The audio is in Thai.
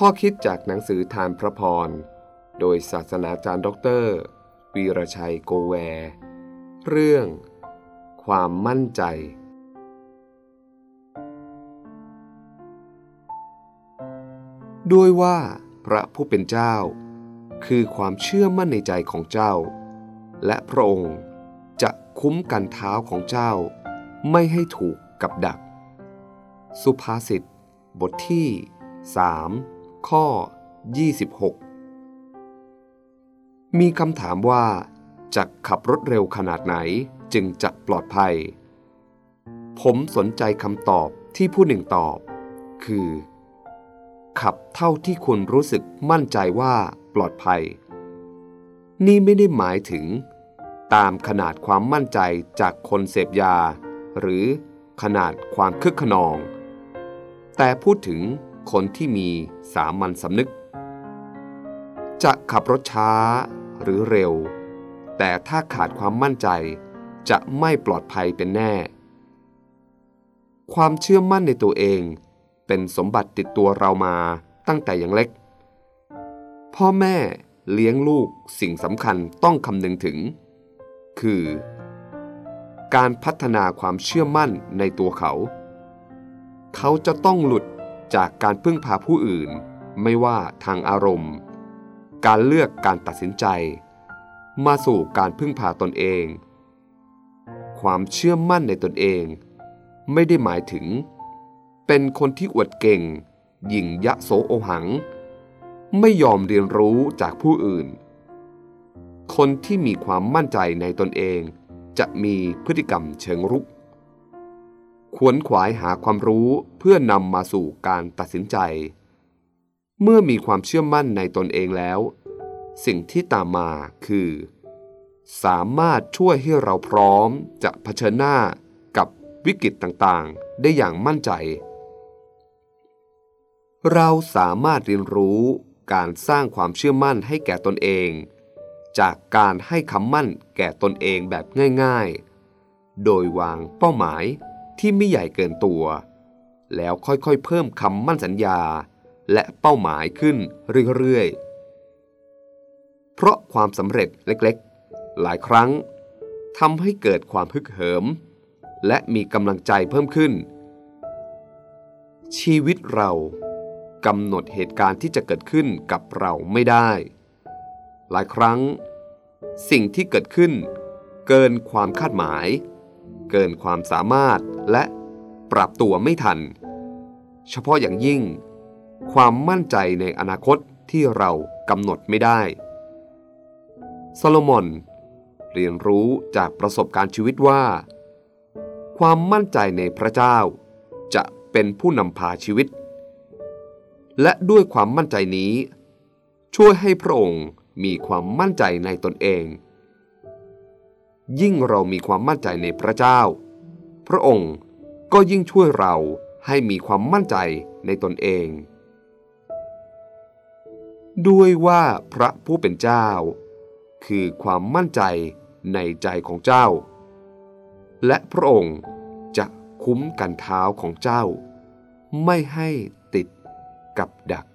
ข้อคิดจากหนังสือธารพระพร โดยศาสนาจารย์ด็อกเตอร์ วีรชัยโกแวร์เรื่อง ความมั่นใจ ด้วยว่าพระผู้เป็นเจ้า คือความเชื่อมั่นในใจของเจ้า และพระองค์จะคุ้มกันเท้าของเจ้า ไม่ให้ถูกกับดัก สุภาษิตบทที่ 3 ข้อ 26 มีคำถามว่าจะขับรถเร็วขนาดไหนจึงจะปลอดภัย ผมสนใจคำตอบที่ผู้หนึ่งตอบ คือ ขับเท่าที่คุณรู้สึกมั่นใจว่าปลอดภัย นี่ไม่ได้หมายถึง ตามขนาดความมั่นใจจากคนเสพยา หรือขนาดความคึกขนอง แต่พูดถึง คนที่มีสามัญสำนึก จะขับรถช้าหรือเร็ว แต่ถ้าขาดความมั่นใจจะไม่ปลอดภัยเป็นแน่ ความเชื่อมั่นในตัวเองเป็นสมบัติติดตัวเรามาตั้งแต่ยังเล็ก พ่อแม่เลี้ยงลูกสิ่งสำคัญต้องคำนึงถึง คือ การพัฒนาความเชื่อมั่นในตัวเขา เขาจะต้องหลุด จากการพึ่งพาผู้อื่น ไม่ว่าทางอารมณ์ การเลือกการตัดสินใจ มาสู่การพึ่งพาตนเอง ความเชื่อมั่นในตนเอง ไม่ได้หมายถึง เป็นคนที่อวดเก่ง หยิ่งยะโสโอหัง ไม่ยอมเรียนรู้จากผู้อื่น คนที่มีความมั่นใจในตนเอง จะมีพฤติกรรมเชิงรุก ขวนขวายหาความรู้เพื่อนำมาสู่การตัดสินใจ เมื่อมีความเชื่อมั่นในตนเองแล้ว สิ่งที่ตามมาคือ สามารถช่วยให้เราพร้อมจะเผชิญหน้ากับวิกฤตต่างๆ ได้อย่างมั่นใจ เราสามารถเรียนรู้การสร้างความเชื่อมั่นให้แก่ตนเอง จากการให้คำมั่นแก่ตนเองแบบง่าย ๆ โดยวางเป้าหมาย ที่ไม่ใหญ่เกินตัว แล้วค่อยๆเพิ่มคำมั่นสัญญา และเป้าหมายขึ้นเรื่อยๆ เพราะความสำเร็จเล็กๆ หลายครั้งทำให้เกิดความฮึกเหิม และมีกำลังใจเพิ่มขึ้น ชีวิตเรากำหนดเหตุการณ์ที่จะเกิดขึ้นกับเราไม่ได้ หลายครั้ง สิ่งที่เกิดขึ้น เกินความคาดหมาย เกินความสามารถ และปรับตัวไม่ทัน เฉพาะอย่างยิ่ง ความมั่นใจในอนาคตที่เรากำหนดไม่ได้โซโลมอนเรียนรู้จากประสบการณ์ชีวิตว่า ความมั่นใจในพระเจ้า จะเป็นผู้นำพาชีวิต และด้วยความมั่นใจนี้ ช่วยให้พระองค์มีความมั่นใจในตนเอง ยิ่งเรามีความมั่นใจในพระเจ้า พระองค์ก็ยิ่งช่วยเราให้มีความมั่นใจในตนเอง ด้วยว่าพระผู้เป็นเจ้า คือความมั่นใจในใจของเจ้า และพระองค์จะคุ้มกันเท้าของเจ้า ไม่ให้ติดกับดัก